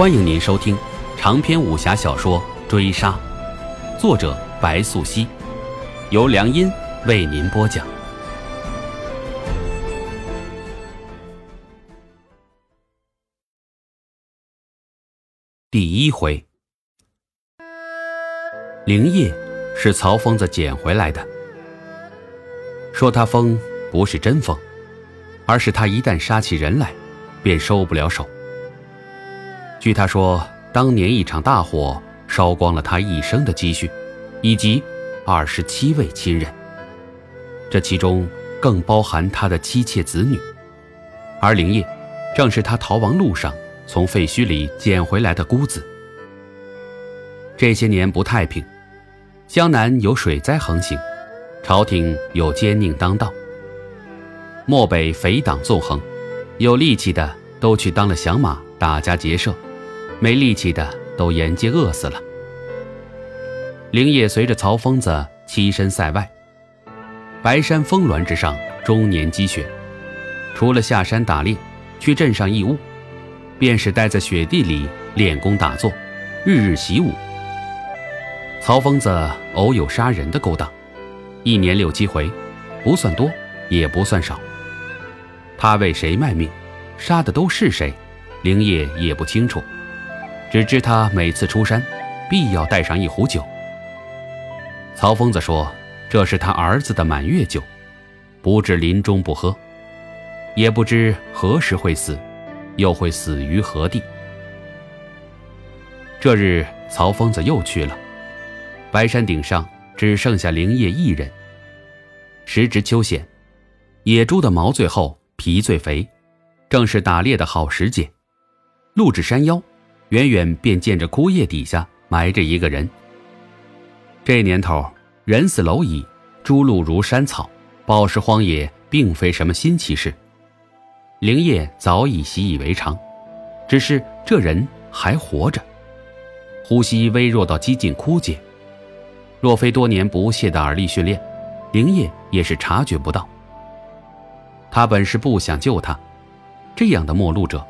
欢迎您收听长篇武侠小说《追杀》，作者白素熙，由良音为您播讲。第一回，灵叶是曹疯子捡回来的。说他疯不是真疯，而是他一旦杀起人来，便收不了手。据他说，当年一场大火烧光了他一生的积蓄，以及二十七位亲人。这其中更包含他的妻妾子女，而灵叶正是他逃亡路上从废墟里捡回来的孤子。这些年不太平，江南有水灾横行，朝廷有奸佞当道，漠北匪党纵横，有力气的都去当了响马，打家劫舍。没力气的都沿街饿死了。灵叶随着曹疯子栖身塞外，白山峰峦之上终年积雪，除了下山打猎，去镇上义务，便是待在雪地里练功打坐，日日习武。曹疯子偶有杀人的勾当，一年六七回，不算多，也不算少。他为谁卖命，杀的都是谁，灵业也不清楚。只知他每次出山，必要带上一壶酒。曹疯子说：“这是他儿子的满月酒，不至临终不喝，也不知何时会死，又会死于何地。”这日，曹疯子又去了，白山顶上只剩下灵叶一人。时值秋险，野猪的毛最厚，皮最肥，正是打猎的好时节。路至山腰。远远便见着枯叶底下埋着一个人。这年头，人死蝼蚁，猪鹿如山草，暴尸荒野并非什么新奇事。灵叶早已习以为常，只是这人还活着，呼吸微弱到几近枯竭。若非多年不懈的耳力训练，灵叶也是察觉不到。他本是不想救他，这样的陌路者，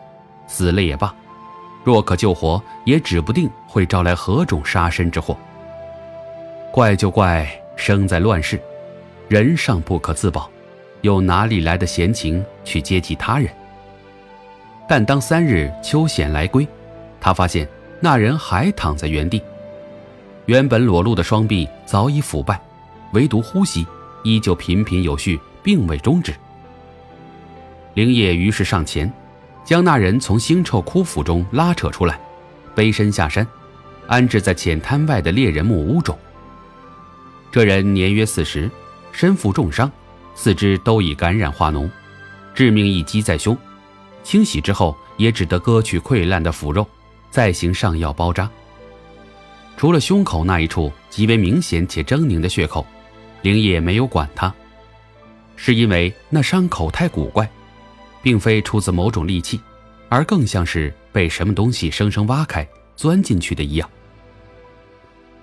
死了也罢。若可救活，也指不定会招来何种杀身之祸。怪就怪生在乱世，人尚不可自保，又哪里来的闲情去接济他人？但当三日秋险来归，他发现那人还躺在原地，原本裸露的双臂早已腐败，唯独呼吸依旧频频有序，并未终止。灵叶于是上前。将那人从腥臭枯腐中拉扯出来，背身下山，安置在浅滩外的猎人木屋中。这人年约四十，身负重伤，四肢都已感染化脓，致命一击在胸。清洗之后，也只得割去溃烂的腐肉，再行上药包扎。除了胸口那一处极为明显且狰狞的血口，灵叶没有管他，是因为那伤口太古怪。并非出自某种利器，而更像是被什么东西生生挖开、钻进去的一样。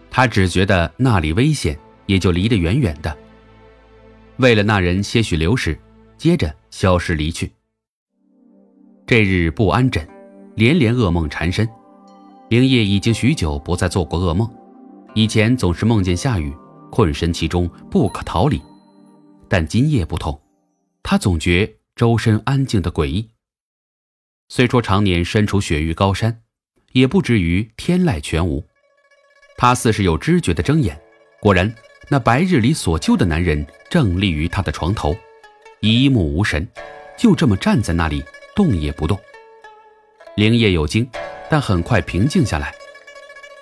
他只觉得那里危险，也就离得远远的。为了那人些许流食，接着消失离去。这日不安枕，连连噩梦缠身。灵叶已经许久不再做过噩梦，以前总是梦见下雨，困身其中不可逃离，但今夜不同，他总觉。周身安静的诡异。虽说常年身处雪域高山，也不至于天籁全无。他似是有知觉的睁眼，果然，那白日里所救的男人正立于他的床头，一目无神，就这么站在那里，动也不动。灵叶有惊，但很快平静下来。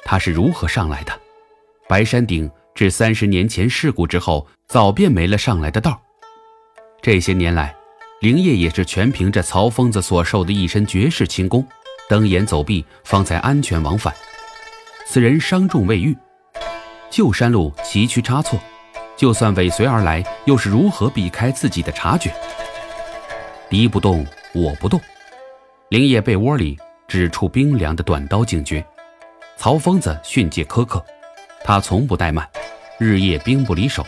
他是如何上来的？白山顶至三十年前事故之后，早便没了上来的道。这些年来。灵业也是全凭着曹疯子所受的一身绝世轻功，登岩走壁，方才安全往返。此人伤重未愈，旧山路崎岖差错，就算尾随而来，又是如何避开自己的察觉？敌不动，我不动。灵业被窝里只触冰凉的短刀警觉。曹疯子训诫苛刻，他从不怠慢，日夜兵不离手，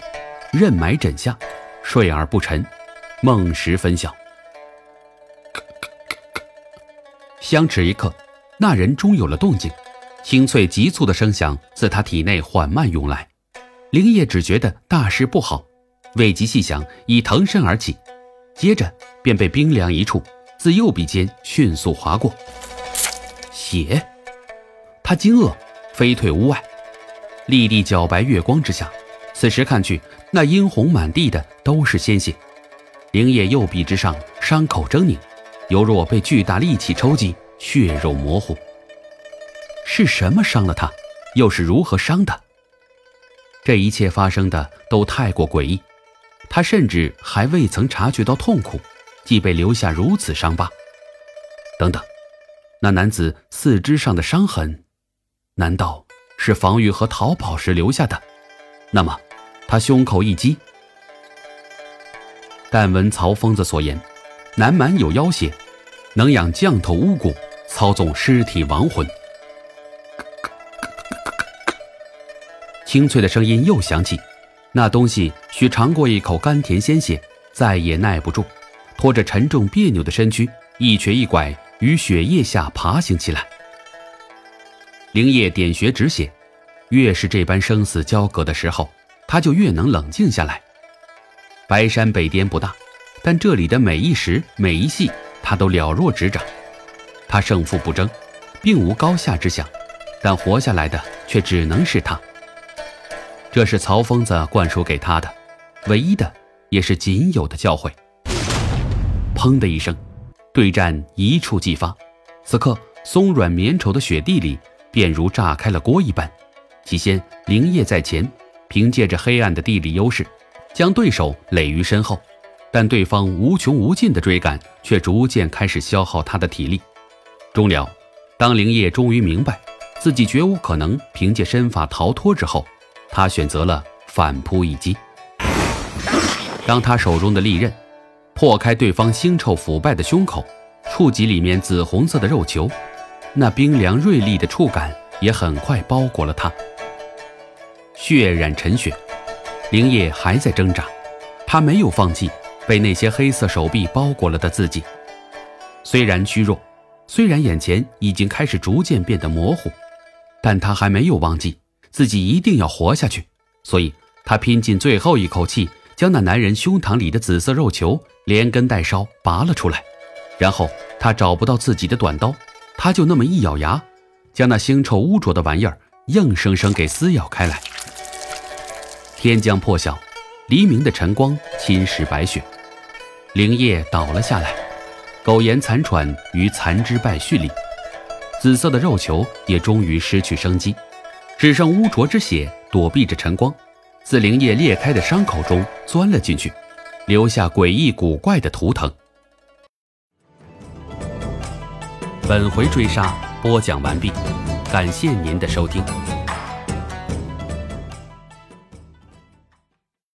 任埋枕下，睡而不沉。梦时分晓，相持一刻，那人终有了动静，清脆急促的声响自他体内缓慢涌来。灵叶只觉得大事不好，未及细想，已腾身而起，接着便被冰凉一触自右臂间迅速划过。血！他惊愕，飞退屋外。立地皎白月光之下，此时看去，那殷红满地的都是鲜血。灵叶右臂之上伤口狰狞，犹若被巨大力气抽击，血肉模糊。是什么伤了他？又是如何伤的？这一切发生的都太过诡异，他甚至还未曾察觉到痛苦，即被留下如此伤疤。等等，那男子四肢上的伤痕，难道是防御和逃跑时留下的？那么，他胸口一击。但闻曹疯子所言，南蛮有妖邪，能养降头巫蛊，操纵尸体亡魂。清脆的声音又响起，那东西需尝过一口甘甜鲜血，再也耐不住，拖着沉重别扭的身躯，一瘸一拐于血液下爬行起来。灵叶点穴止血，越是这般生死交割的时候，他就越能冷静下来。白山北巅不大，但这里的每一石每一隙，他都了若指掌。他胜负不争，并无高下之想，但活下来的却只能是他。这是曹疯子灌输给他的唯一的，也是仅有的教诲。砰的一声，对战一触即发。此刻，松软绵稠的雪地里，便如炸开了锅一般。起先，灵叶在前，凭借着黑暗的地理优势，将对手垒于身后。但对方无穷无尽的追赶，却逐渐开始消耗他的体力。终了，当灵叶终于明白自己绝无可能凭借身法逃脱之后，他选择了反扑一击。当他手中的利刃破开对方腥臭腐败的胸口，触及里面紫红色的肉球，那冰凉锐利的触感也很快包裹了他。血染陈雪，灵叶还在挣扎，他没有放弃被那些黑色手臂包裹了的自己。虽然虚弱，虽然眼前已经开始逐渐变得模糊，但他还没有忘记。自己一定要活下去，所以他拼尽最后一口气，将那男人胸膛里的紫色肉球连根带梢拔了出来。然后他找不到自己的短刀，他就那么一咬牙，将那腥臭污浊的玩意儿硬生生给撕咬开来。天将破晓，黎明的晨光侵蚀白雪，灵叶倒了下来，苟延残喘于残肢败絮里，紫色的肉球也终于失去生机。只剩污浊之血躲避着晨光，自灵叶裂开的伤口中钻了进去，留下诡异古怪的图腾。本回追杀播讲完毕，感谢您的收听。